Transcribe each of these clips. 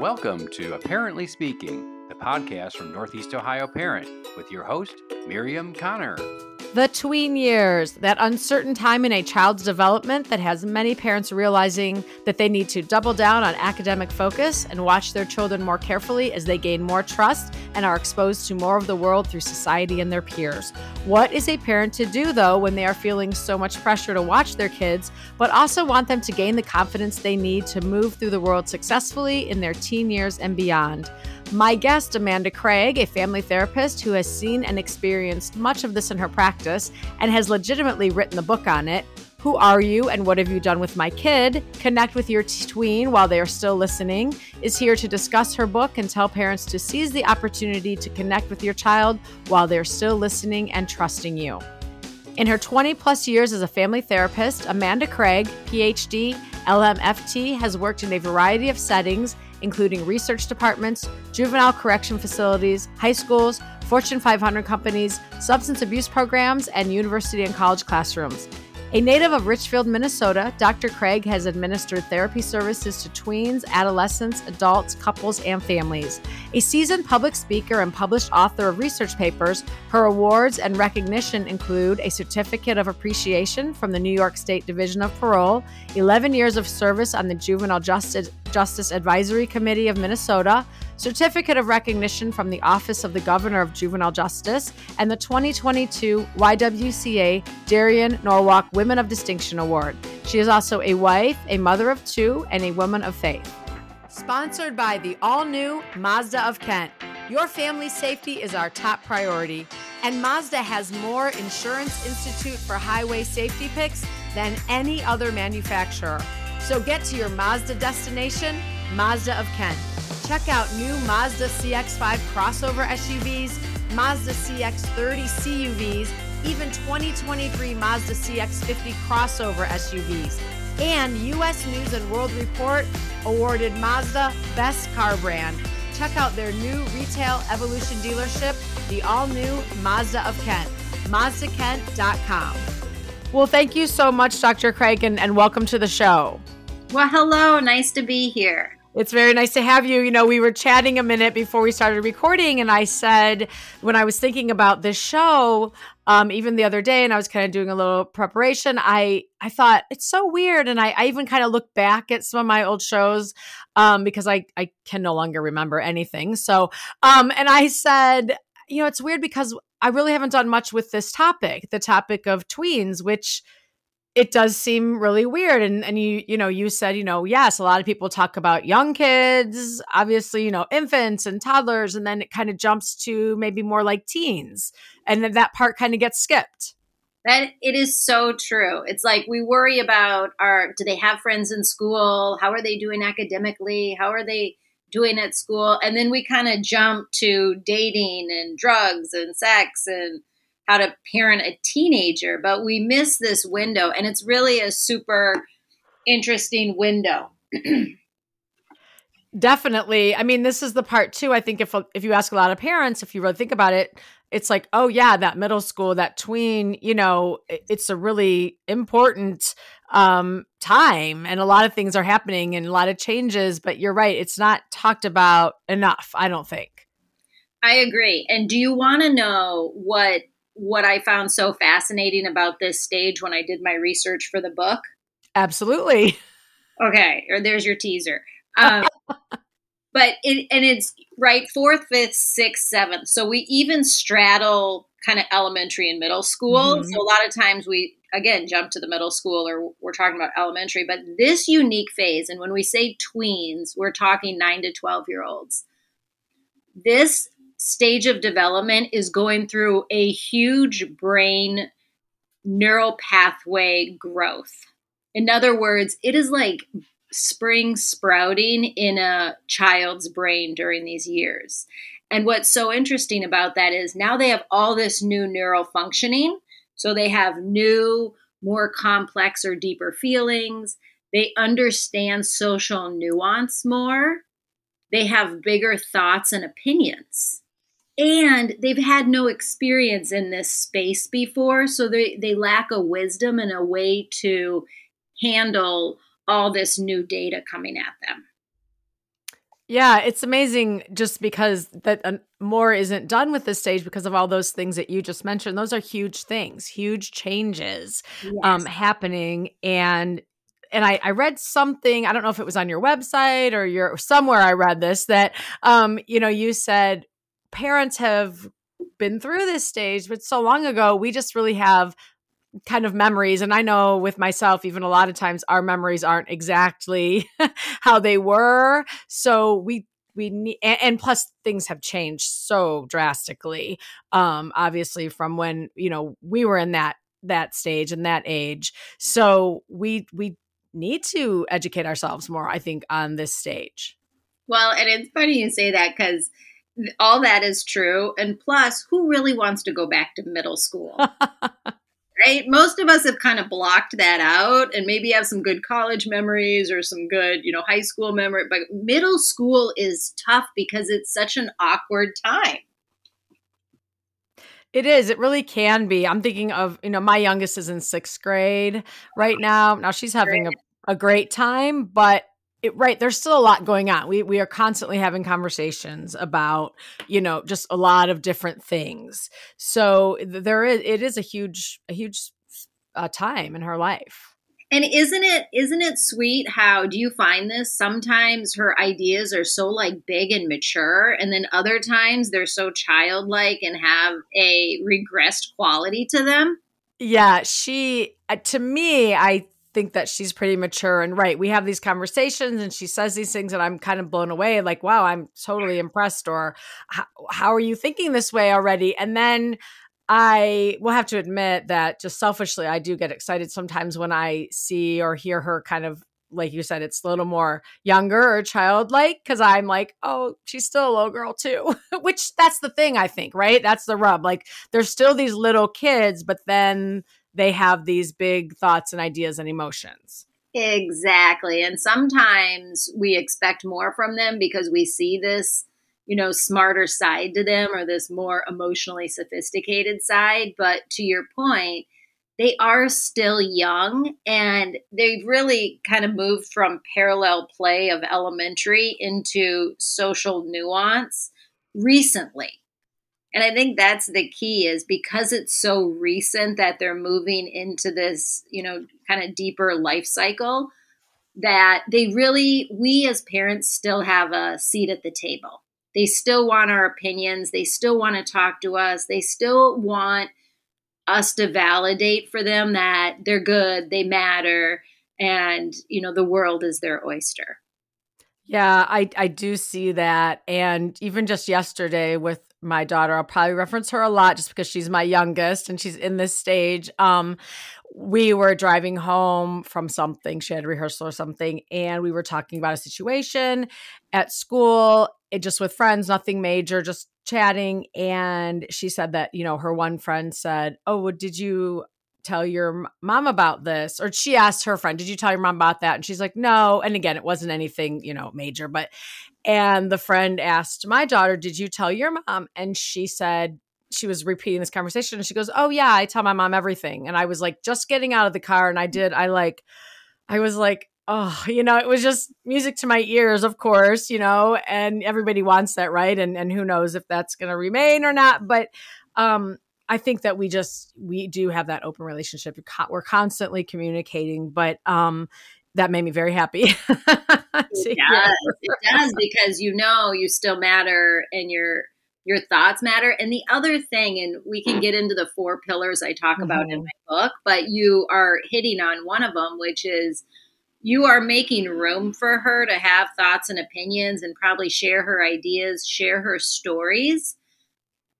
Welcome to aParently Speaking, the podcast from Northeast Ohio Parent, with your host, Miriam Conner. The tween years, that uncertain time in a child's development that has many parents realizing that they need to double down on academic focus and watch their children more carefully as they gain more trust and are exposed to more of the world through society and their peers. What is a parent to do, though, when they are feeling so much pressure to watch their kids, but also want them to gain the confidence they need to move through the world successfully in their teen years and beyond? My guest, Amanda Craig, a family therapist who has seen and experienced much of this in her practice and has legitimately written the book on it. Who are you and what have you done with my kid? Connect with your tween while they are still listening. Is here to discuss her book and tell parents to seize the opportunity to connect with your child while they're still listening and trusting you. In her 20 plus years as a family therapist, Amanda Craig, PhD, LMFT, has worked in a variety of settings including research departments, juvenile correction facilities, high schools, Fortune 500 companies, substance abuse programs, and university and college classrooms. A native of Richfield, Minnesota, Dr. Craig has administered therapy services to tweens, adolescents, adults, couples, and families. A seasoned public speaker and published author of research papers, her awards and recognition include a Certificate of Appreciation from the New York State Division of Parole, 11 years of service on the Juvenile Justice, Justice Advisory Committee of Minnesota, Certificate of Recognition from the Office of the Governor of Juvenile Justice, and the 2022 YWCA Darien Norwalk Women of Distinction Award. She is also a wife, a mother of two, and a woman of faith. Sponsored by the all new Mazda of Kent. Your family's safety is our top priority, and Mazda has more Insurance Institute for Highway Safety picks than any other manufacturer. So get to your Mazda destination, Mazda of Kent. Check out new Mazda CX5 crossover SUVs, Mazda CX30 CUVs, even 2023 Mazda CX50 crossover SUVs. And US News and World Report awarded Mazda Best Car Brand. Check out their new retail evolution dealership, the all new Mazda of Kent, MazdaKent.com. Well, thank you so much, Dr. Craig, and, and welcome to the show. Well, hello. Nice to be here. It's very nice to have you. You know, we were chatting a minute before we started recording, and I said when I was thinking about this show, um, even the other day, and I was kind of doing a little preparation, I I thought it's so weird, and I, I even kind of looked back at some of my old shows um, because I I can no longer remember anything. So, um, and I said, you know, it's weird because I really haven't done much with this topic, the topic of tweens, which it does seem really weird. And and you you know you said you know yes a lot of people talk about young kids obviously you know infants and toddlers and then it kind of jumps to maybe more like teens. And then that part kind of gets skipped. That it is so true. It's like we worry about our do they have friends in school? How are they doing academically? How are they doing at school and then we kind of jump to dating and drugs and sex and how to parent a teenager, but we miss this window, and it's really a super interesting window. Definitely. I mean, this is the part too. I think if if you ask a lot of parents, if you really think about it, it's like, oh yeah, that middle school, that tween, you know, it's a really important um, time, and a lot of things are happening and a lot of changes. But you're right; it's not talked about enough. I don't think. I agree. And do you want to know what what I found so fascinating about this stage when I did my research for the book? Absolutely. Okay, or there's your teaser. Um, but it and it's right fourth, fifth, sixth, seventh. So we even straddle kind of elementary and middle school. Mm-hmm. So a lot of times we again jump to the middle school or we're talking about elementary. But this unique phase, and when we say tweens, we're talking nine to twelve year olds. This stage of development is going through a huge brain neural pathway growth. In other words, it is like spring sprouting in a child's brain during these years. And what's so interesting about that is now they have all this new neural functioning. So they have new, more complex or deeper feelings. They understand social nuance more. They have bigger thoughts and opinions and they've had no experience in this space before so they, they lack a wisdom and a way to handle all this new data coming at them Yeah, it's amazing just because that uh, more isn't done with this stage because of all those things that you just mentioned. Those are huge things, huge changes um, yes. um, happening, and and I, I read something. I don't know if it was on your website or your somewhere. I read this that um, you know you said parents have been through this stage, but so long ago we just really have kind of memories and i know with myself even a lot of times our memories aren't exactly how they were. So we we need and, and, plus things have changed so drastically um obviously from when you know we were in that that stage and that age. So we we need to educate ourselves more i think on this stage. Well and it's funny you say that because all that is true and plus who really wants to go back to middle school right? Most of us have kind of blocked that out and maybe have some good college memories or some good, you know, high school memory. But middle school is tough because it's such an awkward time. It is. It really can be. I'm thinking of, you know, my youngest is in sixth grade right now. Now she's having a, a great time, but it, right there's still a lot going on. We we are constantly having conversations about you know just a lot of different things. So there is it is a huge a huge uh, time in her life. And isn't it isn't it sweet how do you find this? Sometimes her ideas are so like big and mature and then other times they're so childlike and have a regressed quality to them? Yeah she uh, to me i think that she's pretty mature and right. We have these conversations and she says these things and I'm kind of blown away like wow, I'm totally impressed or how are you thinking this way already? And then I will have to admit that just selfishly I do get excited sometimes when I see or hear her kind of like you said, it's a little more younger or childlike because I'm like, oh, she's still a little girl too. Which that's the thing, I think, right? That's the rub. Like, there's still these little kids, but then they have these big thoughts and ideas and emotions. Exactly. And sometimes we expect more from them because we see this, you know, smarter side to them or this more emotionally sophisticated side. But to your point, they are still young and they've really kind of moved from parallel play of elementary into social nuance recently. And I think that's the key is because it's so recent that they're moving into this, you know, kind of deeper life cycle that they really, we as parents still have a seat at the table. They still want our opinions. They still want to talk to us. They still want us to validate for them that they're good, they matter, and, you know, the world is their oyster. Yeah, I, I do see that. And even just yesterday with my daughter. I'll probably reference her a lot just because she's my youngest and she's in this stage. Um, we were driving home from something, she had rehearsal or something, and we were talking about a situation at school, it just with friends, nothing major, just chatting. And she said that, you know, her one friend said, Oh, did you tell your mom about this or she asked her friend did you tell your mom about that and she's like no and again it wasn't anything you know major but and the friend asked my daughter, Did you tell your mom? And she said, she was repeating this conversation and she goes, Oh, yeah, I tell my mom everything. And I was like, just getting out of the car. And I did, I like, I was like, Oh, you know, it was just music to my ears, of course, you know, and everybody wants that, right? And and who knows if that's going to remain or not. But um, I think that we just we do have that open relationship. We're constantly communicating, but um, that made me very happy. it does. It does because you know you still matter and your your thoughts matter. And the other thing, and we can get into the four pillars I talk mm-hmm. about in mm-hmm. my book, but you are hitting on one of them, which is you are making room for her to have thoughts and opinions and probably share her ideas, share her stories.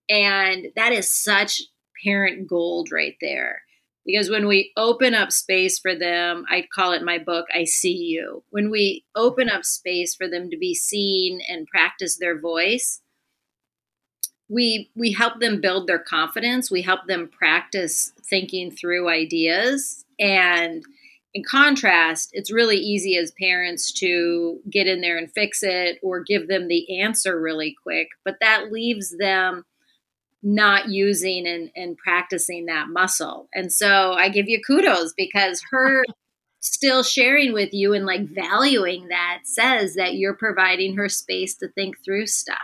And that is such parent gold right there. Because when we open up space for them i call it my book i see you. When we open up space for them to be seen and practice their voice we we help them build their confidence. We help them practice thinking through ideas. And in contrast it's really easy as parents to get in there and fix it or give them the answer really quick. But that leaves them not using and, and practicing that muscle. And so I give you kudos because her still sharing with you and like valuing that says that you're providing her space to think through stuff.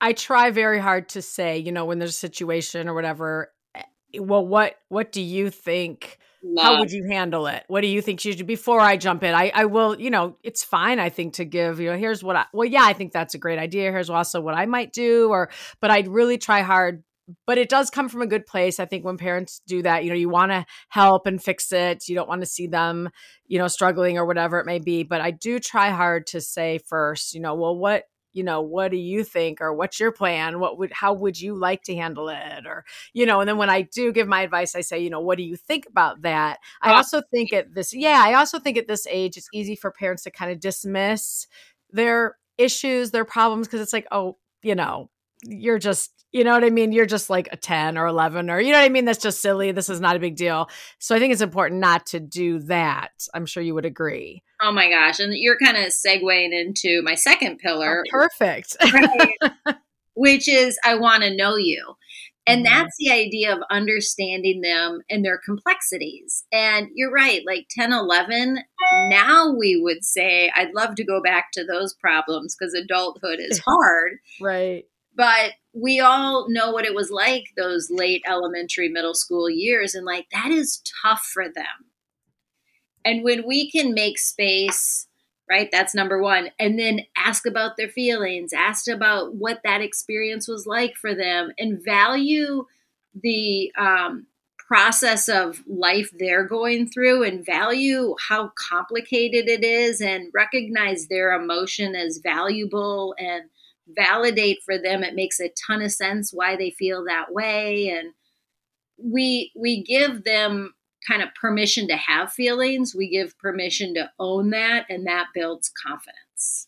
I try very hard to say, you know, when there's a situation or whatever, eh, well, what what do you think? Love. How would you handle it? What do you think she should before I jump in? I, I will, you know, it's fine, I think, to give, you know, here's what I well, yeah, I think that's a great idea. Here's also what I might do, or but I'd really try hard but it does come from a good place. I think when parents do that, you know, you want to help and fix it. You don't want to see them, you know, struggling or whatever it may be. But I do try hard to say first, you know, well, what you know what do you think? or what's your plan? What would how would you like to handle it? or you know and then when i do give my advice i say you know what do you think about that? I also think at this yeah i also think at this age it's easy for parents to kind of dismiss their issues their problems because it's like oh you know you're just you know what I mean? You're just like a 10 or 11 or, you know what I mean? That's just silly. This is not a big deal. So I think it's important not to do that. I'm sure you would agree. Oh my gosh. And you're kind of segueing into my second pillar. Oh, perfect. right, which is I want to know you. And mm-hmm. that's the idea of understanding them and their complexities. And you're right, like 10, 11, now we would say, I'd love to go back to those problems because adulthood is hard. right. But we all know what it was like those late elementary, middle school years. And like, that is tough for them. And when we can make space, right, that's number one. And then ask about their feelings, ask about what that experience was like for them, and value the um, process of life they're going through and value how complicated it is and recognize their emotion as valuable and validate for them. It makes a ton of sense why they feel that way. And we we give them kind of permission to have feelings. We give permission to own that and that builds confidence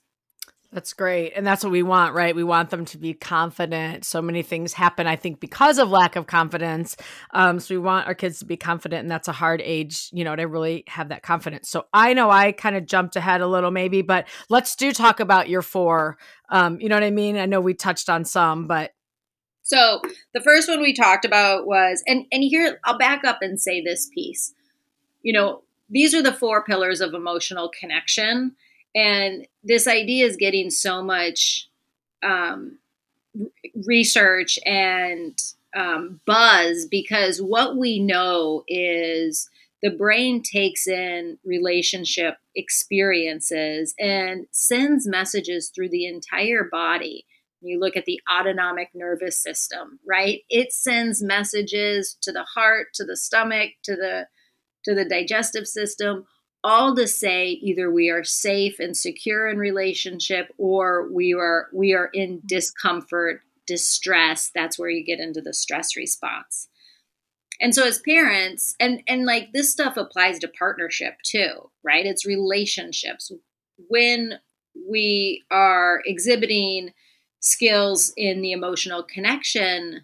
that's great. And that's what we want, right? We want them to be confident. So many things happen, I think, because of lack of confidence. Um, so we want our kids to be confident. And that's a hard age, you know, to really have that confidence. So I know I kind of jumped ahead a little, maybe, but let's do talk about your four. Um, you know what I mean? I know we touched on some, but. So the first one we talked about was, and, and here I'll back up and say this piece. You know, these are the four pillars of emotional connection and this idea is getting so much um, research and um, buzz because what we know is the brain takes in relationship experiences and sends messages through the entire body. You look at the autonomic nervous system, right? It sends messages to the heart, to the stomach, to the to the digestive system all to say either we are safe and secure in relationship or we are we are in discomfort distress. That's where you get into the stress response. And so as parents and and like this stuff applies to partnership too right? It's relationships. When we are exhibiting skills in the emotional connection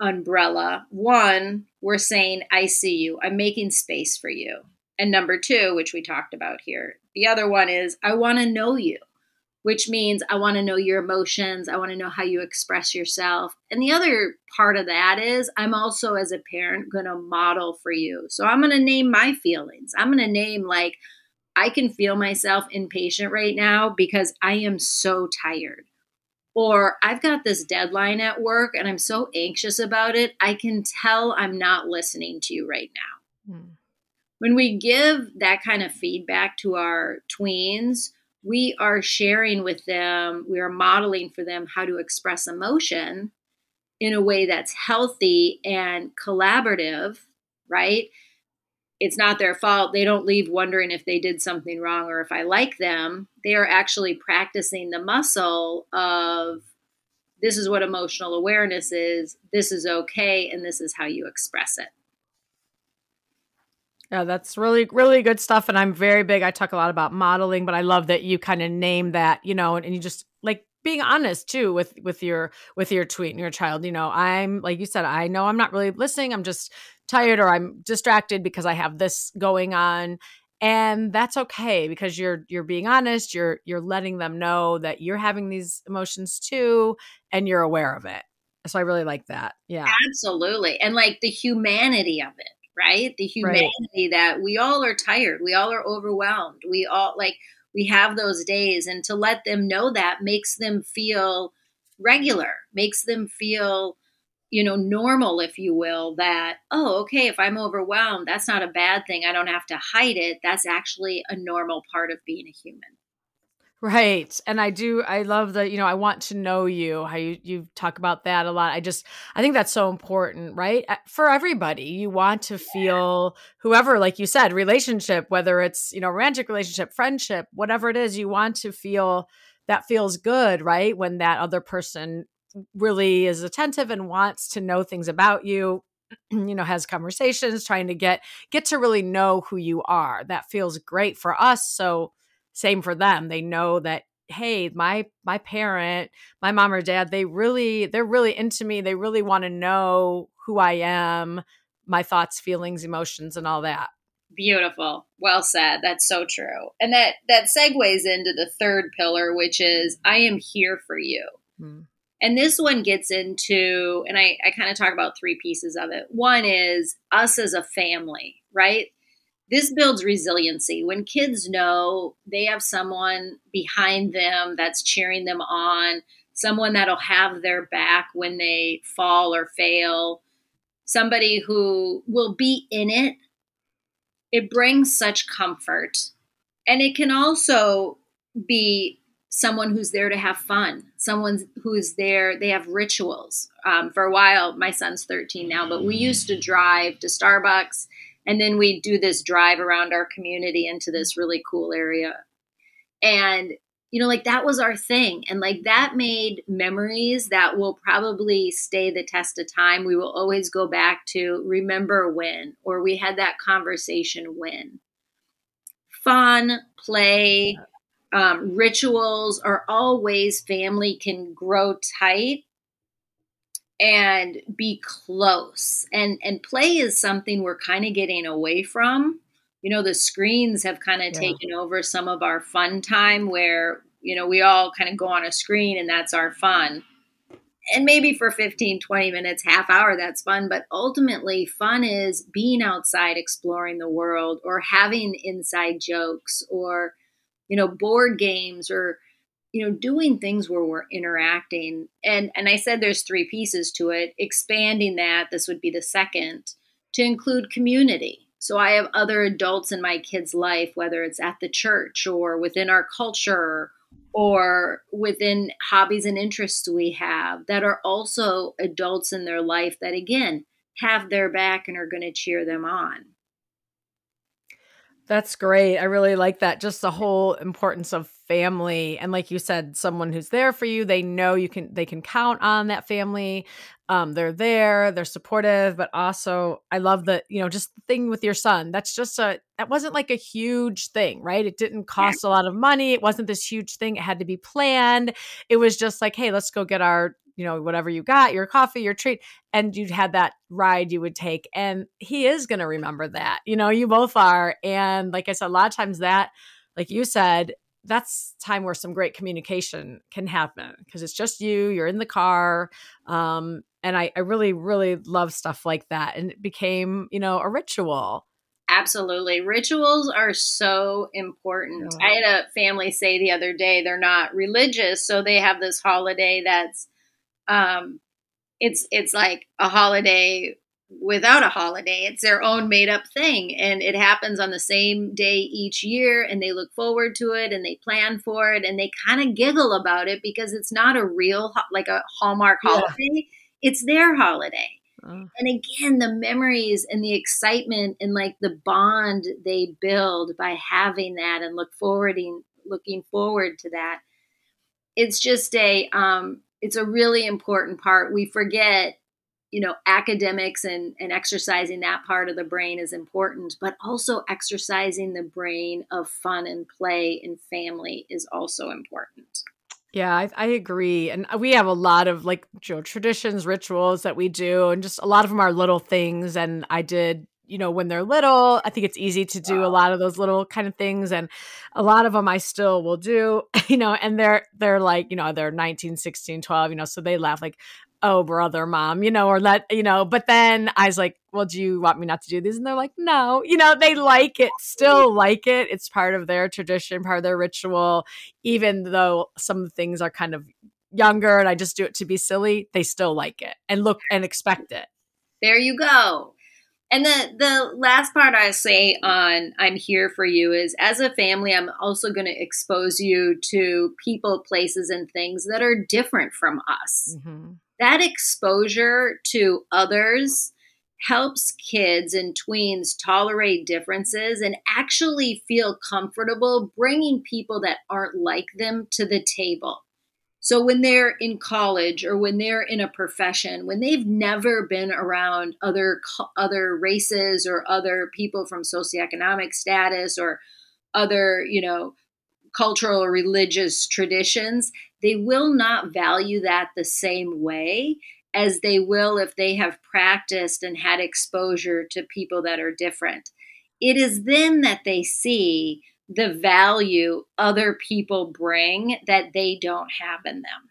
umbrella one we're saying i see you. I'm making space for you and number two, which we talked about here, the other one is I want to know you, which means I want to know your emotions. I want to know how you express yourself. And the other part of that is I'm also, as a parent, going to model for you. So I'm going to name my feelings. I'm going to name, like, I can feel myself impatient right now because I am so tired. Or I've got this deadline at work and I'm so anxious about it. I can tell I'm not listening to you right now. Hmm when we give that kind of feedback to our tweens, we are sharing with them, we are modeling for them how to express emotion in a way that's healthy and collaborative, right? It's not their fault. They don't leave wondering if they did something wrong or if I like them. They are actually practicing the muscle of this is what emotional awareness is, this is okay, and this is how you express it. Yeah, that's really, really good stuff. And I'm very big. I talk a lot about modeling, but I love that you kind of name that, you know, and, and you just like being honest too with with your with your tweet and your child. You know, I'm like you said, I know I'm not really listening. I'm just tired or I'm distracted because I have this going on. And that's okay because you're you're being honest, you're you're letting them know that you're having these emotions too and you're aware of it. So I really like that. Yeah. Absolutely. And like the humanity of it right? The humanity right. that we all are tired, we all are overwhelmed, we all like we have those days, and to let them know that makes them feel regular, makes them feel you know, normal, if you will, that, oh, okay, if I'm overwhelmed, that's not a bad thing. I don't have to hide it. That's actually a normal part of being a human. Right. And I do I love the, you know, I want to know you, how you you talk about that a lot. I just I think that's so important, right? Uh, for everybody. You want to feel whoever like you said, relationship, whether it's, you know, romantic relationship, friendship, whatever it is, you want to feel that feels good, right? When that other person really is attentive and wants to know things about you you know has conversations trying to get get to really know who you are that feels great for us so same for them they know that hey my my parent my mom or dad they really they're really into me they really want to know who i am my thoughts feelings emotions and all that beautiful well said that's so true and that that segues into the third pillar which is i am here for you hmm. And this one gets into, and I, I kind of talk about three pieces of it. One is us as a family, right? This builds resiliency. When kids know they have someone behind them that's cheering them on, someone that'll have their back when they fall or fail, somebody who will be in it, it brings such comfort. And it can also be someone who's there to have fun, someone who's there, they have rituals. Um, for a while, my son's 13 now, but we used to drive to Starbucks and then we'd do this drive around our community into this really cool area. And, you know, like that was our thing. And like that made memories that will probably stay the test of time. We will always go back to remember when, or we had that conversation when. Fun, play, um, rituals are all ways family can grow tight and be close. And and play is something we're kind of getting away from. You know the screens have kind of yeah. taken over some of our fun time where you know we all kind of go on a screen and that's our fun. And maybe for 15 20 minutes half hour that's fun but ultimately fun is being outside exploring the world or having inside jokes or you know, board games or you know doing things where we're interacting. And and i said there's three pieces to it. Expanding that this would be the second to include community. So i have other adults in my kids life whether it's at the church or within our culture or within hobbies and interests we have that are also adults in their life that again have their back and are going to cheer them on that's great. I really like that. Just the whole importance of family and like you said someone who's there for you, they know you can they can count on that family. Um they're there, they're supportive, but also I love the, you know, just the thing with your son. That's just a that wasn't like a huge thing, right? It didn't cost a lot of money. It wasn't this huge thing. It had to be planned. It was just like, "Hey, let's go get our you know whatever you got your coffee your treat and you had that ride you would take and he is going to remember that you know you both are and like i said a lot of times that like you said that's time where some great communication can happen because it's just you you're in the car um, and I, I really really love stuff like that and it became you know a ritual Absolutely. Rituals are so important. I had a family say the other day they're not religious, so they have this holiday that's um, it's it's like a holiday without a holiday. It's their own made up thing, and it happens on the same day each year. And they look forward to it, and they plan for it, and they kind of giggle about it because it's not a real like a Hallmark holiday. Yeah. It's their holiday. Oh. And again, the memories and the excitement and like the bond they build by having that and look forwarding looking forward to that. It's just a um it's a really important part. We forget, you know, academics and, and exercising that part of the brain is important, but also exercising the brain of fun and play and family is also important. Yeah, I, I, agree. And we have a lot of like you know, traditions, rituals that we do, and just a lot of them are little things. And I did you know when they're little i think it's easy to do a lot of those little kind of things and a lot of them i still will do you know and they're they're like you know they're 19 16 12 you know so they laugh like oh brother mom you know or let you know but then i was like well do you want me not to do these? And they're like no you know they like it still like it it's part of their tradition part of their ritual even though some of the things are kind of younger and i just do it to be silly they still like it and look and expect it. There you go and the the last part I say on I'm here for you is as a family I'm also going to expose you to people, places and things that are different from us. Mm-hmm. That exposure to others helps kids and tweens tolerate differences and actually feel comfortable bringing people that aren't like them to the table. So when they're in college or when they're in a profession, when they've never been around other other races or other people from socioeconomic status or other, you know, cultural or religious traditions, they will not value that the same way as they will if they have practiced and had exposure to people that are different. It is then that they see the value other people bring that they don't have in them.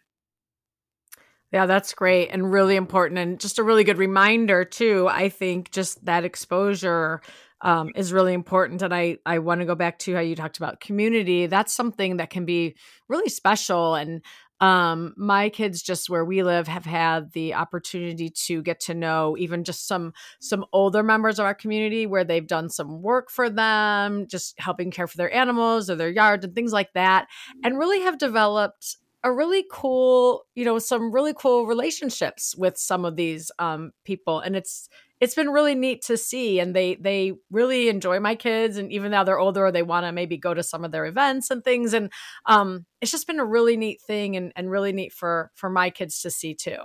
Yeah, that's great and really important. And just a really good reminder, too. I think just that exposure um, is really important. And I, I want to go back to how you talked about community. That's something that can be really special. And um, my kids just where we live have had the opportunity to get to know even just some some older members of our community where they've done some work for them just helping care for their animals or their yards and things like that and really have developed a really cool you know some really cool relationships with some of these um, people and it's it's been really neat to see and they they really enjoy my kids and even though they're older they want to maybe go to some of their events and things and um it's just been a really neat thing and, and really neat for for my kids to see too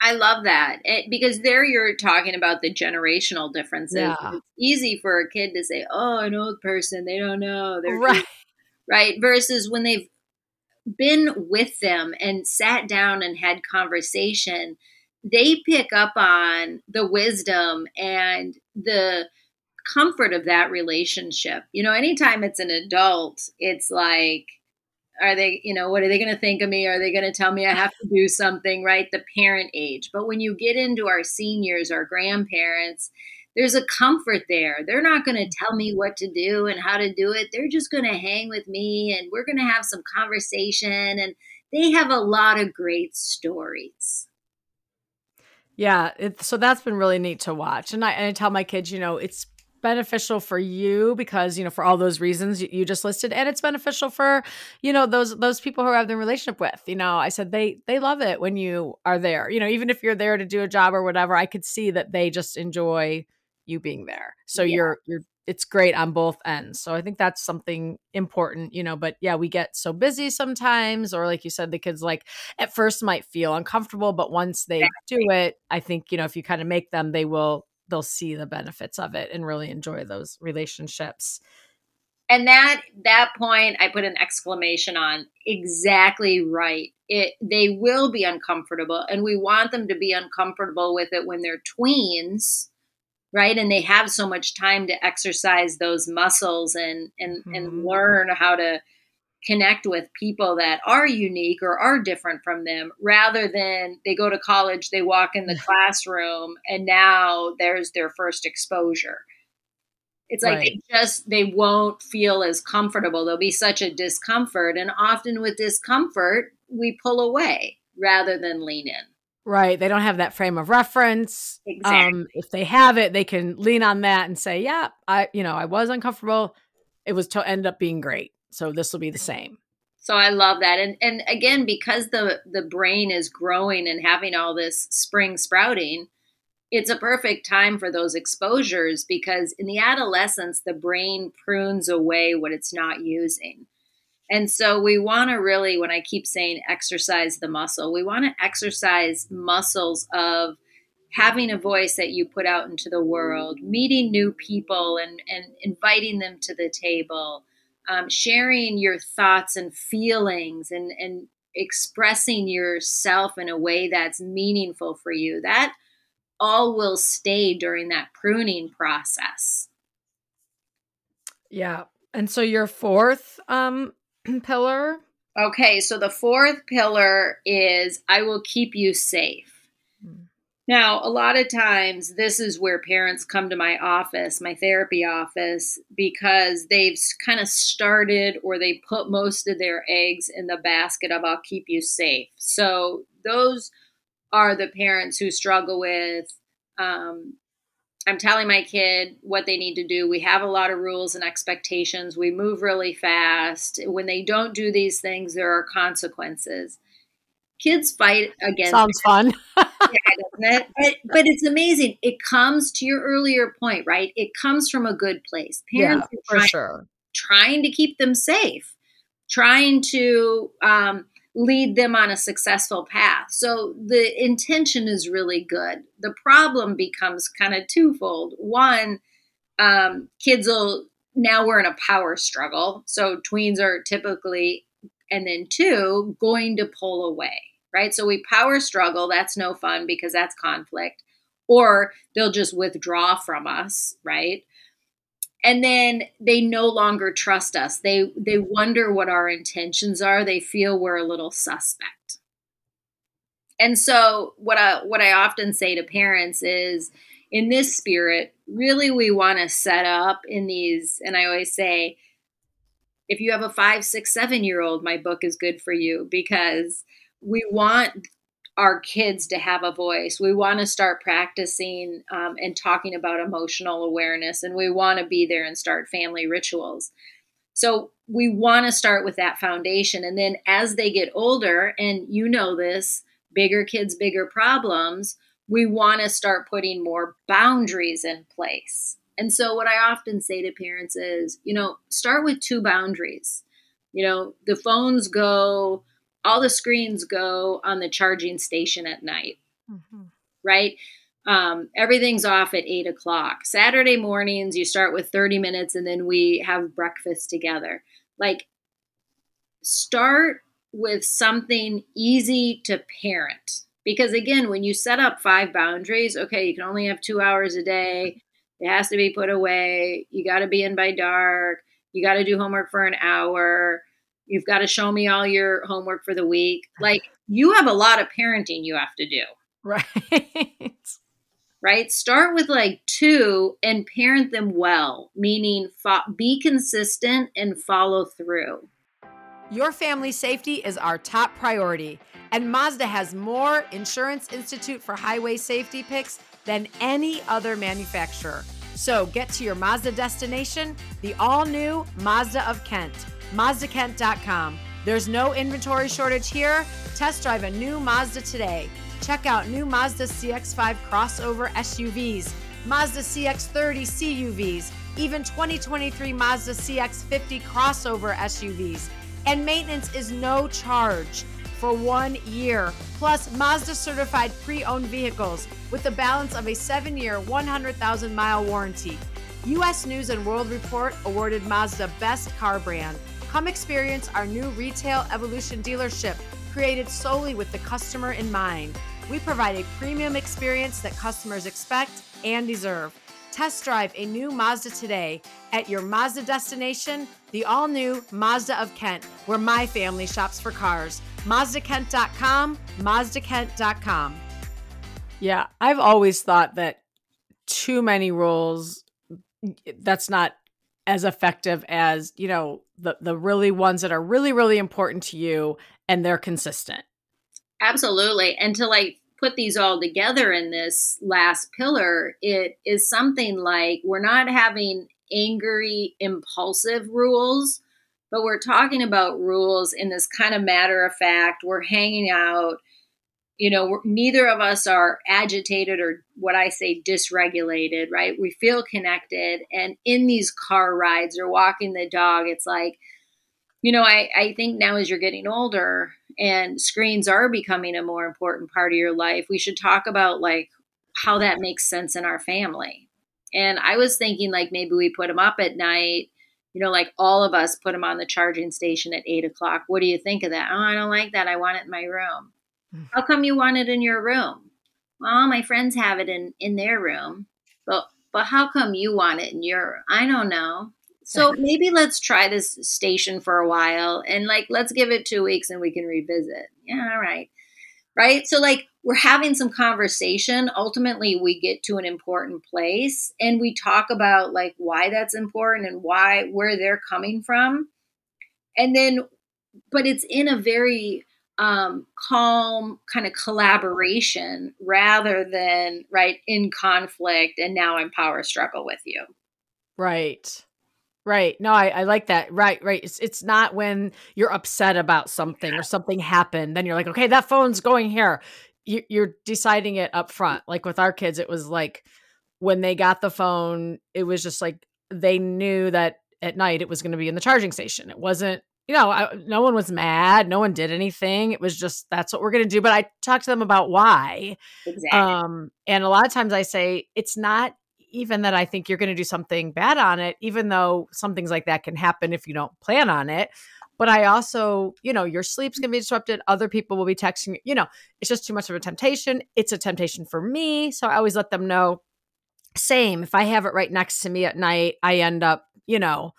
I love that it, because there you're talking about the generational differences. Yeah. It's easy for a kid to say, "Oh, an old person, they don't know." They're right, right. Versus when they've been with them and sat down and had conversation, they pick up on the wisdom and the comfort of that relationship. You know, anytime it's an adult, it's like, are they, you know, what are they going to think of me? Are they going to tell me I have to do something, right? The parent age. But when you get into our seniors, our grandparents, there's a comfort there. They're not going to tell me what to do and how to do it. They're just going to hang with me and we're going to have some conversation. And they have a lot of great stories. Yeah, it, so that's been really neat to watch. And I, and I tell my kids, you know, it's beneficial for you because you know for all those reasons you, just listed and it's beneficial for you know those those people who have the relationship with you know i said they they love it when you are there you know even if you're there to do a job or whatever i could see that they just enjoy you being there so yeah. you're you're it's great on both ends. So I think that's something important, you know. But yeah, we get so busy sometimes, or like you said, the kids like at first might feel uncomfortable, but once they do it, I think, you know, if you kind of make them, they will they'll see the benefits of it and really enjoy those relationships. And that that point I put an exclamation on exactly right. It they will be uncomfortable and we want them to be uncomfortable with it when they're tweens right? And they have so much time to exercise those muscles and and mm-hmm. and learn how to connect with people that are unique or are different from them rather than they go to college they walk in the classroom and now there's their first exposure. It's like right. they just they won't feel as comfortable. There'll be such a discomfort and often with discomfort we pull away rather than lean in Right. They don't have that frame of reference. Exactly. Um, if they have it, they can lean on that and say, yeah, I, you know, I was uncomfortable. It was to end up being great. So this will be the same. So I love that. And and again, because the the brain is growing and having all this spring sprouting, it's a perfect time for those exposures because in the adolescence, the brain prunes away what it's not using. And so we want to really, when I keep saying exercise the muscle, we want to exercise muscles of having a voice that you put out into the world, meeting new people and, and inviting them to the table, um, sharing your thoughts and feelings and, and expressing yourself in a way that's meaningful for you. That all will stay during that pruning process. Yeah. And so your fourth um pillar? Okay, so the fourth pillar is I will keep you safe. Now, a lot of times, this is where parents come to my office, my therapy office, because they've kind of started or they put most of their eggs in the basket of I'll keep you safe. So, those are the parents who struggle with um, I'm telling my kid what they need to do. We have a lot of rules and expectations. We move really fast. When they don't do these things, there are consequences kids fight against. Sounds fun. yeah, it? But, but it's amazing. It comes to your earlier point, right? It comes from a good place. Parents yeah, for trying, sure. Trying to keep them safe, trying to um, lead them on a successful path. So the intention is really good. The problem becomes kind of twofold. One, um, kids will now we're in a power struggle. So tweens are typically and then two, going to pull away, right? So we power struggle. That's no fun because that's conflict. Or they'll just withdraw from us, right? And then they no longer trust us. They they wonder what our intentions are. They feel we're a little suspect. And so what I what I often say to parents is in this spirit, really we want to set up in these, and I always say, if you have a five, six, seven year old, my book is good for you because we want our kids to have a voice. We want to start practicing um, and talking about emotional awareness, and we want to be there and start family rituals. So we want to start with that foundation. And then as they get older, and you know this, bigger kids, bigger problems, we want to start putting more boundaries in place. And so, what I often say to parents is, you know, start with two boundaries. You know, the phones go, all the screens go on the charging station at night, mm-hmm. right? Um, everything's off at eight o'clock. Saturday mornings, you start with 30 minutes and then we have breakfast together. Like, start with something easy to parent. Because again, when you set up five boundaries, okay, you can only have two hours a day. It has to be put away. You got to be in by dark. You got to do homework for an hour. You've got to show me all your homework for the week. Like you have a lot of parenting you have to do. Right. right? Start with like two and parent them well, meaning fo- be consistent and follow through. Your family safety is our top priority, and Mazda has more Insurance Institute for Highway Safety picks than any other manufacturer. So get to your Mazda destination, the all new Mazda of Kent, MazdaKent.com. There's no inventory shortage here. Test drive a new Mazda today. Check out new Mazda CX5 crossover SUVs, Mazda CX30 CUVs, even 2023 Mazda CX50 crossover SUVs. And maintenance is no charge for one year. Plus, Mazda certified pre owned vehicles with the balance of a seven year, 100,000 mile warranty. US News and World Report awarded Mazda Best Car Brand. Come experience our new Retail Evolution dealership created solely with the customer in mind. We provide a premium experience that customers expect and deserve. Test drive a new Mazda today at your Mazda destination, the all new Mazda of Kent, where my family shops for cars. MazdaKent.com, MazdaKent.com. Yeah, I've always thought that too many rules, that's not as effective as, you know, the, the really ones that are really, really important to you and they're consistent. Absolutely. And to like put these all together in this last pillar, it is something like we're not having angry, impulsive rules but we're talking about rules in this kind of matter of fact. We're hanging out. You know, neither of us are agitated or what I say dysregulated, right? We feel connected. And in these car rides or walking the dog, it's like, you know, I, I think now as you're getting older and screens are becoming a more important part of your life, we should talk about like how that makes sense in our family. And I was thinking like maybe we put them up at night you know, like all of us put them on the charging station at eight o'clock. What do you think of that? Oh, I don't like that. I want it in my room. Hmm. How come you want it in your room? well, my friends have it in in their room, but but how come you want it in your? I don't know. So maybe let's try this station for a while and like let's give it two weeks and we can revisit. Yeah, all right. Right. So like we're having some conversation. Ultimately, we get to an important place and we talk about like why that's important and why where they're coming from. And then, but it's in a very um, calm kind of collaboration rather than right in conflict and now I'm power struggle with you. Right. Right. No, I, I like that. Right, right. It's it's not when you're upset about something or something happened, then you're like, okay, that phone's going here. You, you're deciding it up front. Like with our kids, it was like when they got the phone, it was just like they knew that at night it was going to be in the charging station. It wasn't you know, I, no one was mad. No one did anything. It was just that's what we're going to do. But I talked to them about why. Exactly. Um, and a lot of times I say it's not even that I think you're going to do something bad on it, even though some things like that can happen if you don't plan on it. But I also, you know, your sleep's going to be disrupted. Other people will be texting. You. You know, it's just too much of a temptation. It's a temptation for me. So I always let them know. Same. If I have it right next to me at night, I end up, you know,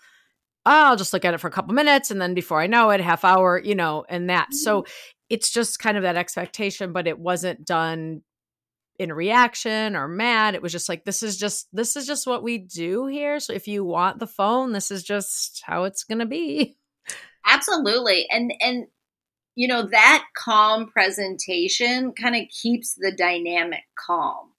I'll just look at it for a couple minutes and then before I know it, half hour, you know, and that. So mm-hmm. it's just kind of that expectation, but it wasn't done in reaction or mad. It was just like, this is just, this is just what we do here. So if you want the phone, this is just how it's going to be. Absolutely. And, and, you know, that calm presentation kind of keeps the dynamic calm.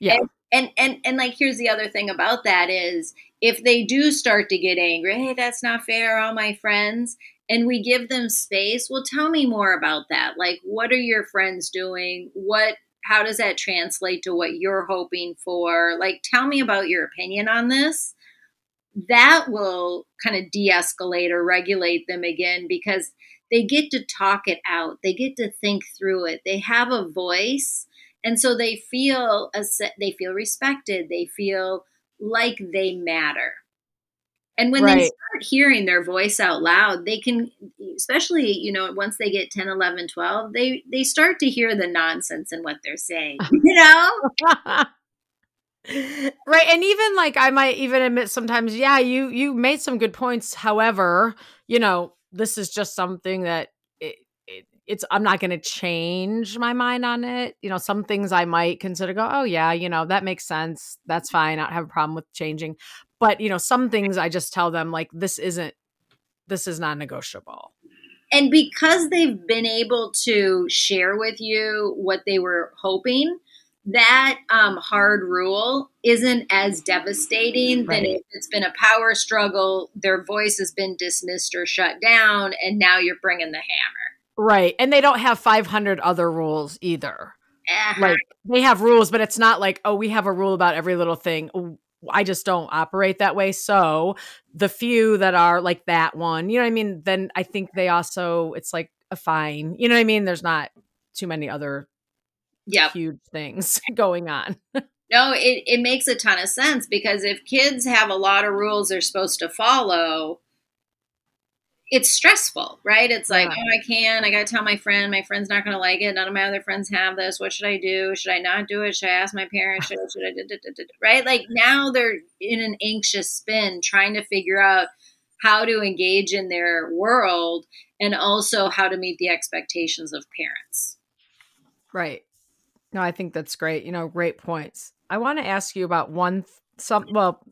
Yeah. And, and, and, and like, here's the other thing about that is if they do start to get angry, hey, that's not fair, all my friends, and we give them space, well, tell me more about that. Like, what are your friends doing? What, how does that translate to what you're hoping for? Like, tell me about your opinion on this. That will kind of de escalate or regulate them again because they get to talk it out. They get to think through it. They have a voice. And so they feel, they feel respected. They feel like they matter. And when right. they start hearing their voice out loud, they can especially, you know, once they get 10, 11, 12, they they start to hear the nonsense in what they're saying, you know? right and even like i might even admit sometimes yeah you you made some good points however you know this is just something that it's I'm not going to change my mind on it. You know, some things I might consider go, oh yeah, you know, that makes sense. That's fine. I don't have a problem with changing. But, you know, some things I just tell them like this isn't this is not negotiable. And because they've been able to share with you what they were hoping, that um, hard rule isn't as devastating right. than if it's been a power struggle, their voice has been dismissed or shut down, and now you're bringing the hammer. Right. And they don't have 500 other rules either. Uh-huh. Like they have rules, but it's not like, oh, we have a rule about every little thing. I just don't operate that way. So the few that are like that one, you know what I mean? Then I think they also, it's like a fine. You know what I mean? There's not too many other yep. huge things going on. no, it, it makes a ton of sense because if kids have a lot of rules they're supposed to follow, it's stressful, right? It's like, yeah. oh, I can, I got to tell my friend, my friend's not going to like it. None of my other friends have this. What should I do? Should I not do it? Should I ask my parents? Should, should I, da, da, da, right? Like now they're in an anxious spin trying to figure out how to engage in their world and also how to meet the expectations of parents. Right. No, I think that's great. You know, great points. I want to ask you about one some well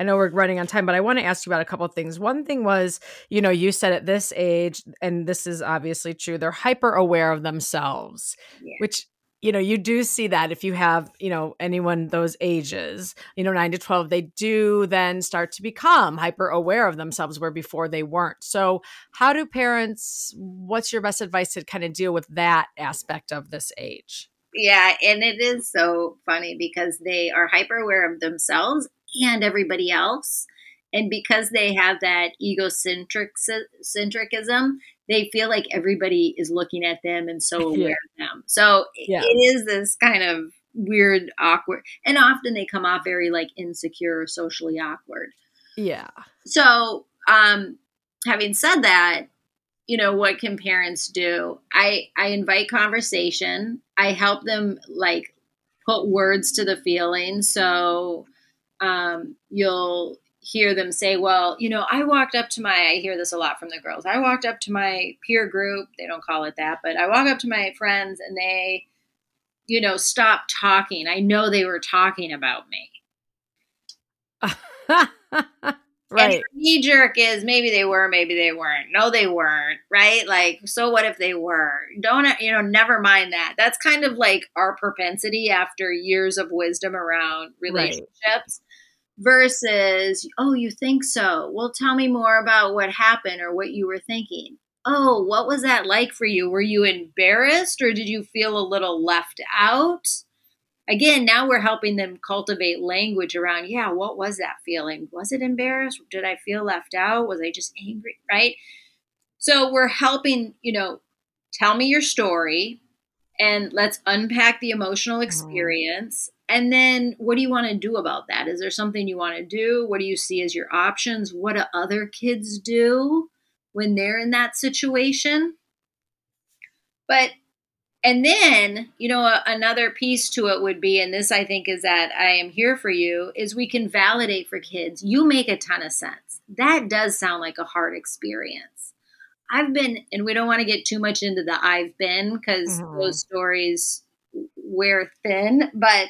I know we're running on time, but I want to ask you about a couple of things. One thing was, you know, you said at this age, and this is obviously true, they're hyper aware of themselves, yeah. which you know you do see that if you have you know anyone those ages you know 9 to 12 they do then start to become hyper aware of themselves where before they weren't so how do parents what's your best advice to kind of deal with that aspect of this age yeah and it is so funny because they are hyper aware of themselves and everybody else. And because they have that egocentric centricism, they feel like everybody is looking at them and so aware yeah. of them. So yeah. it is this kind of weird, awkward, and often they come off very like insecure, socially awkward. Yeah. So, um, having said that, you know, what can parents do? I I invite conversation. I help them like put words to the feeling. So um, you'll hear them say, well, you know, I walked up to my, I hear this a lot from the girls. I walked up to my peer group. They don't call it that, but I walk up to my friends and they, you know, stop talking. I know they were talking about me. right. Knee jerk is maybe they were, maybe they weren't. No, they weren't. Right. Like, so what if they were? Don't, you know, never mind that. That's kind of like our propensity after years of wisdom around relationships. Right versus, oh, you think so? Well, tell me more about what happened or what you were thinking. Oh, what was that like for you? Were you embarrassed or did you feel a little left out? Again, now we're helping them cultivate language around, yeah, what was that feeling? Was it embarrassed? Did I feel left out? Was I just angry? Right? So we're helping, you know, tell me your story and let's unpack the emotional mm-hmm. experience and then what do you want to do about that? Is there something you want to do? What do you see as your options? What do other kids do when they're in that situation? But and then, you know, another piece to it would be, and this I think is that I am here for you, is we can validate for kids. You make a ton of sense. That does sound like a hard experience. I've been, and we don't want to get too much into the I've been because mm-hmm. those stories wear thin, but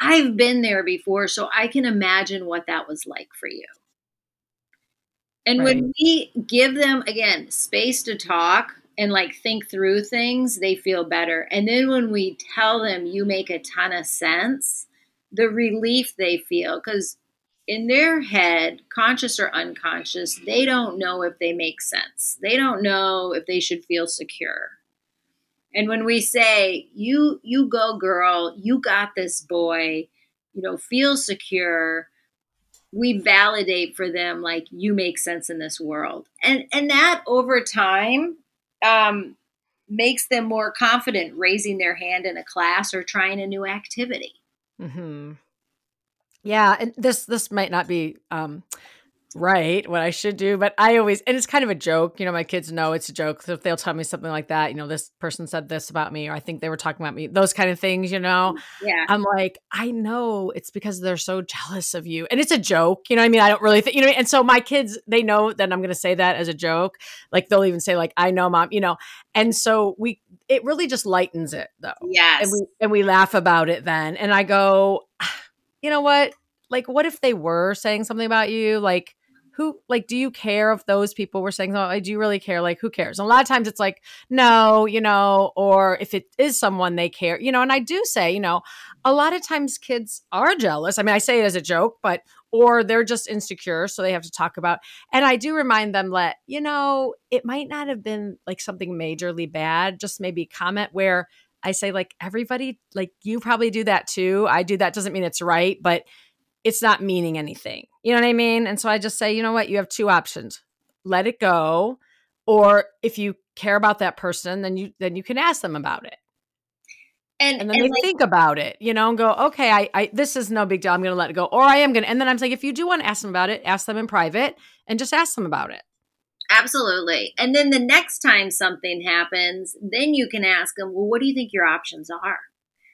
I've been there before, so I can imagine what that was like for you. And right. when we give them, again, space to talk and like think through things, they feel better. And then when we tell them you make a ton of sense, the relief they feel, because in their head, conscious or unconscious, they don't know if they make sense. They don't know if they should feel secure. And when we say, you, you go, girl, you got this boy, you know, feel secure, we validate for them like you make sense in this world. And and that over time um, makes them more confident raising their hand in a class or trying a new activity. Mm-hmm. Yeah, and this this might not be um, right what I should do. But I always, and it's kind of a joke. You know, my kids know it's a joke. So if they'll tell me something like that, you know, this person said this about me, or I think they were talking about me, those kind of things, you know, yeah. I'm like, I know it's because they're so jealous of you. And it's a joke. You know I mean? I don't really think, you know, and so my kids, they know that I'm going to say that as a joke. Like they'll even say, like, I know, mom, you know, and so we, it really just lightens it though. Yes. And we, and we laugh about it then. And I go, ah, you know what? Like, what if they were saying something about you? Like, who like do you care if those people were saying like, do you really care? Like who cares? And a lot of times it's like no you know or if it is someone they care you know and i do say you know a lot of times kids are jealous. I mean i say it as a joke but or they're just insecure so they have to talk about and i do remind them that you know it might not have been like something majorly bad just maybe comment where i say like everybody like you probably do that too. I do that. Doesn't mean it's right but it's not meaning anything. You know what I mean? And so I just say, you know what? You have two options. Let it go. Or if you care about that person, then you then you can ask them about it. And, and then and they like, think about it, you know, and go, okay, I, I this is no big deal. I'm gonna let it go. Or I am gonna and then I'm like, if you do want to ask them about it, ask them in private and just ask them about it. Absolutely. And then the next time something happens, then you can ask them, well, what do you think your options are?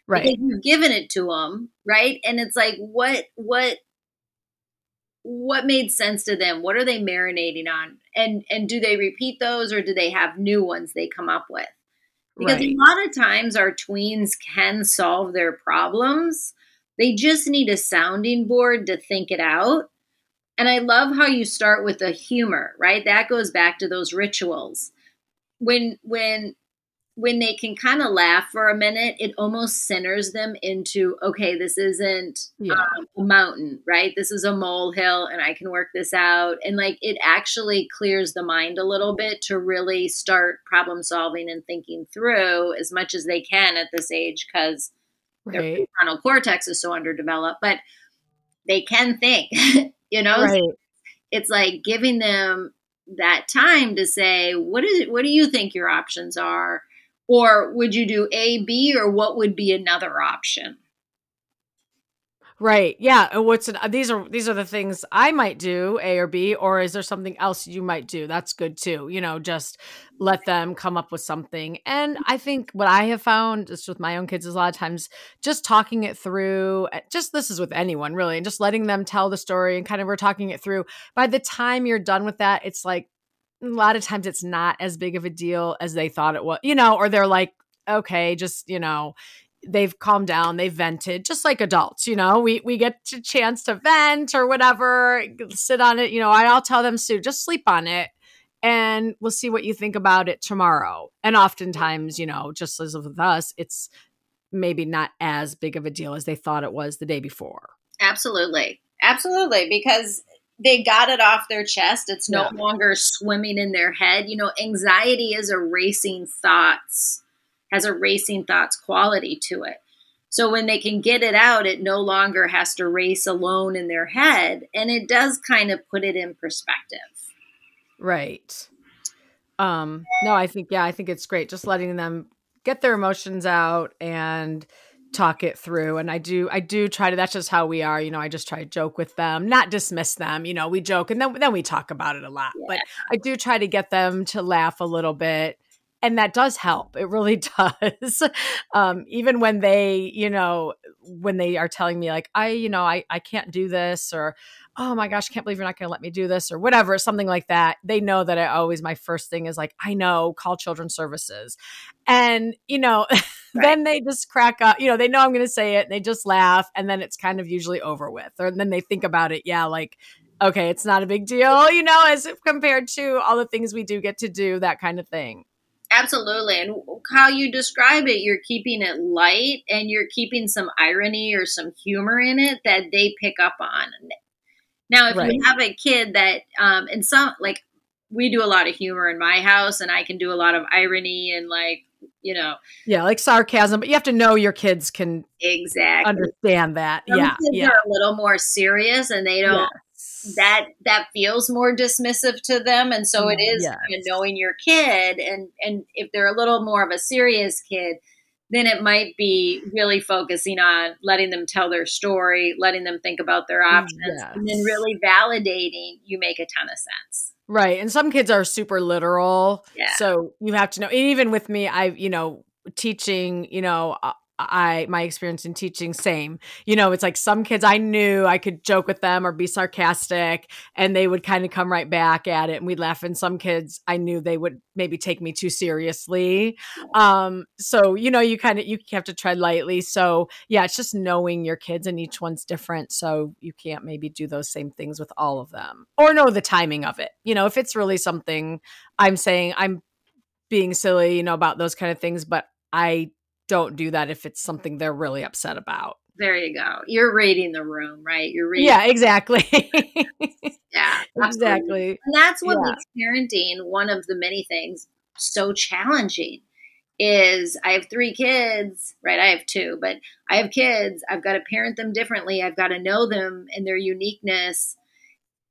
Right. you've given it to them right? And it's like what what what made sense to them? What are they marinating on? And and do they repeat those or do they have new ones they come up with? Because right. a lot of times our tweens can solve their problems. They just need a sounding board to think it out. And i love how you start with the humor right? That goes back to those rituals. When when when they can kind of laugh for a minute, it almost centers them into okay, this isn't yeah. um, a mountain, right? This is a molehill, and I can work this out. And like it actually clears the mind a little bit to really start problem solving and thinking through as much as they can at this age because right. their prefrontal cortex is so underdeveloped, but they can think, you know? Right. So it's like giving them that time to say, what is it, what do you think your options are? Or would you do A, B, or what would be another option? Right. Yeah. And what's an, these are these are the things I might do, A or B, or is there something else you might do? That's good too. You know, just let them come up with something. And I think what I have found just with my own kids is a lot of times just talking it through. Eh, just this is with anyone really, and just letting them tell the story and kind of we're talking it through. By the time you're done with that, it's like a lot of times it's not as big of a deal as they thought it was. You know, or they're like okay, just, you know, they've calmed down, they've vented, just like adults, you know, we we get a chance to vent or whatever, sit on it, you know, I'll tell them Sue, just sleep on it and we'll see what you think about it tomorrow. And oftentimes, you know, just as with us, it's maybe not as big of a deal as they thought it was the day before. Absolutely. Absolutely. Because they got it off their chest. It's no yeah. longer swimming in their head. You know, anxiety is erasing thoughts has a racing thoughts quality to it. So when they can get it out, it no longer has to race alone in their head. And it does kind of put it in perspective. Right. Um, no, I think, yeah, I think it's great. Just letting them get their emotions out and talk it through. And I do, I do try to, that's just how we are. You know, I just try to joke with them, not dismiss them. You know, we joke and then, then we talk about it a lot, yeah. but I do try to get them to laugh a little bit and that does help it really does um, even when they you know when they are telling me like i you know i, I can't do this or oh my gosh can't believe you're not going to let me do this or whatever something like that they know that i always my first thing is like i know call children's services and you know right. then they just crack up you know they know i'm going to say it and they just laugh and then it's kind of usually over with or then they think about it yeah like okay it's not a big deal you know as compared to all the things we do get to do that kind of thing Absolutely. And how you describe it, you're keeping it light and you're keeping some irony or some humor in it that they pick up on. Now, if right. you have a kid that, um, and some, like, we do a lot of humor in my house and I can do a lot of irony and, like, you know. Yeah, like sarcasm, but you have to know your kids can exactly understand that. Some yeah. Kids yeah. are a little more serious and they don't that that feels more dismissive to them and so it is mm, yes. kind of knowing your kid and and if they're a little more of a serious kid then it might be really focusing on letting them tell their story letting them think about their mm, options yes. and then really validating you make a ton of sense right and some kids are super literal yeah. so you have to know even with me i you know teaching you know I my experience in teaching same. You know, it's like some kids I knew I could joke with them or be sarcastic and they would kind of come right back at it and we'd laugh and some kids I knew they would maybe take me too seriously. Um so you know, you kind of you have to tread lightly. So, yeah, it's just knowing your kids and each one's different so you can't maybe do those same things with all of them or know the timing of it. You know, if it's really something I'm saying I'm being silly, you know, about those kind of things, but I don't do that if it's something they're really upset about. There you go. You're reading the room, right? You're reading. Yeah, exactly. yeah, exactly. And that's what yeah. makes parenting one of the many things so challenging. Is I have three kids, right? I have two, but I have kids. I've got to parent them differently. I've got to know them and their uniqueness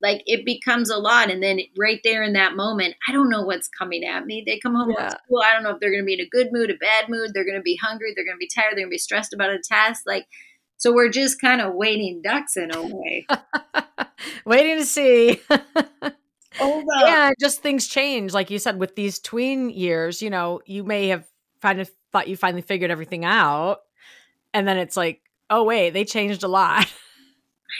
like it becomes a lot and then right there in that moment i don't know what's coming at me. They come home yeah. from school i don't know if they're going to be in a good mood a bad mood they're going to be hungry they're going to be tired they're going to be stressed about a test like so we're just kind of waiting ducks in a way. Waiting to see. Oh yeah just things change like you said with these tween years you know you may have kind of thought you finally figured everything out and then it's like oh wait they changed a lot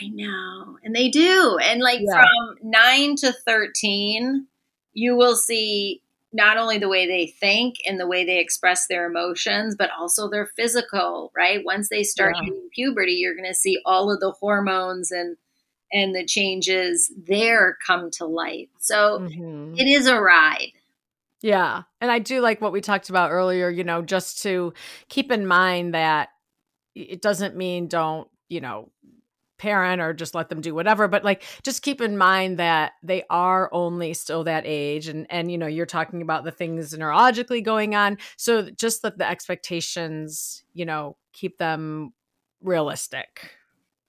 I know. And they do. And like yeah. from 9 to 13, you will see not only the way they think and the way they express their emotions, but also their physical, right? Once they start yeah. hitting puberty, you're going to see all of the hormones and and the changes there come to light. So mm-hmm. it is a ride. Yeah. And I do like what we talked about earlier, you know, just to keep in mind that it doesn't mean don't, you know, parent or just let them do whatever but like just keep in mind that they are only still that age and and you know you're talking about the things neurologically going on. So just that the expectations you know keep them realistic.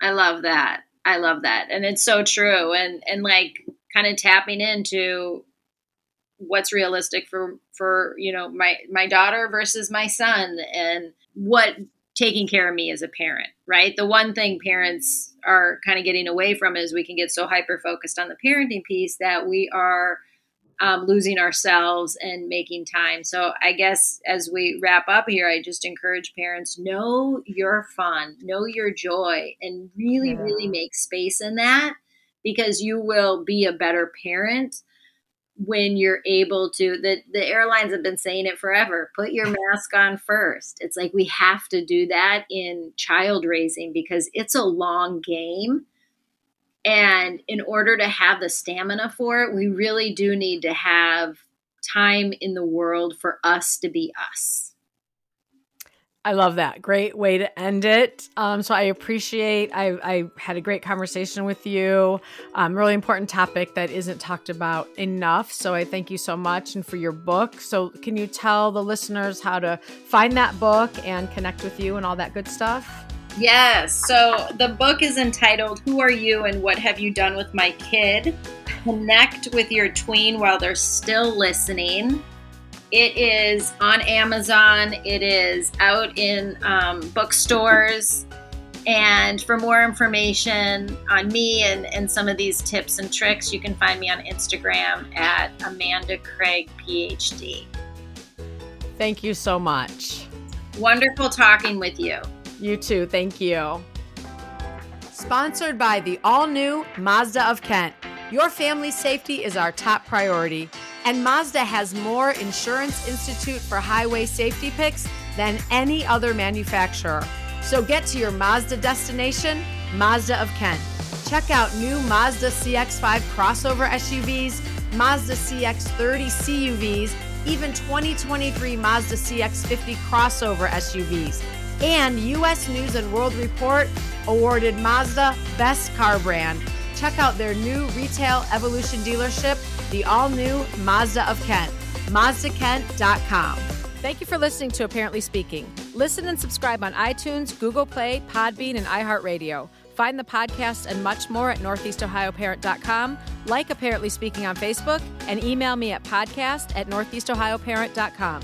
I love that. I love that. And it's so true. And and like kind of tapping into what's realistic for for you know my my daughter versus my son and what taking care of me as a parent, right? The one thing parents are kind of getting away from is we can get so hyper focused on the parenting piece that we are um, losing ourselves and making time. So I guess as we wrap up here, I just encourage parents know your fun, know your joy, and really, yeah. really make space in that because you will be a better parent when you're able to the, the airlines have been saying it forever put your mask on first it's like we have to do that in child raising because it's a long game and in order to have the stamina for it, we really do need to have time in the world for us to be us. I love that. Great way to end it. Um, so I appreciate. I, I, had a great conversation with you. Um, really important topic that isn't talked about enough. So I thank you so much and for your book. So can you tell the listeners how to find that book and connect with you and all that good stuff? Yes. So the book is entitled Who Are You and What Have You Done with My Kid? Connect with your tween while they're still listening. It is on Amazon, it is out in um, bookstores. And for more information on me and, and some of these tips and tricks, you can find me on Instagram at Amanda Craig PhD. Thank you so much. Wonderful talking with you. You too. Thank you. Sponsored by the all new Mazda of Kent. Your family's safety is our top priority. And Mazda has more Insurance Institute for Highway Safety picks than any other manufacturer. So get to your Mazda destination, Mazda of Kent. Check out new Mazda CX5 crossover SUVs, Mazda CX30 CUVs, even 2023 Mazda CX50 crossover SUVs and US News and World Report awarded Mazda Best Car Brand. Check out their new retail evolution dealership, the all new Mazda of Kent, MazdaKent.com. Thank you for listening to aParently Speaking. Listen and subscribe on iTunes, Google Play, Podbean, and iHeartRadio. Find the podcast and much more at northeastohioparent.com. Like aParently Speaking on Facebook and email me at podcast at northeastohioparent.com.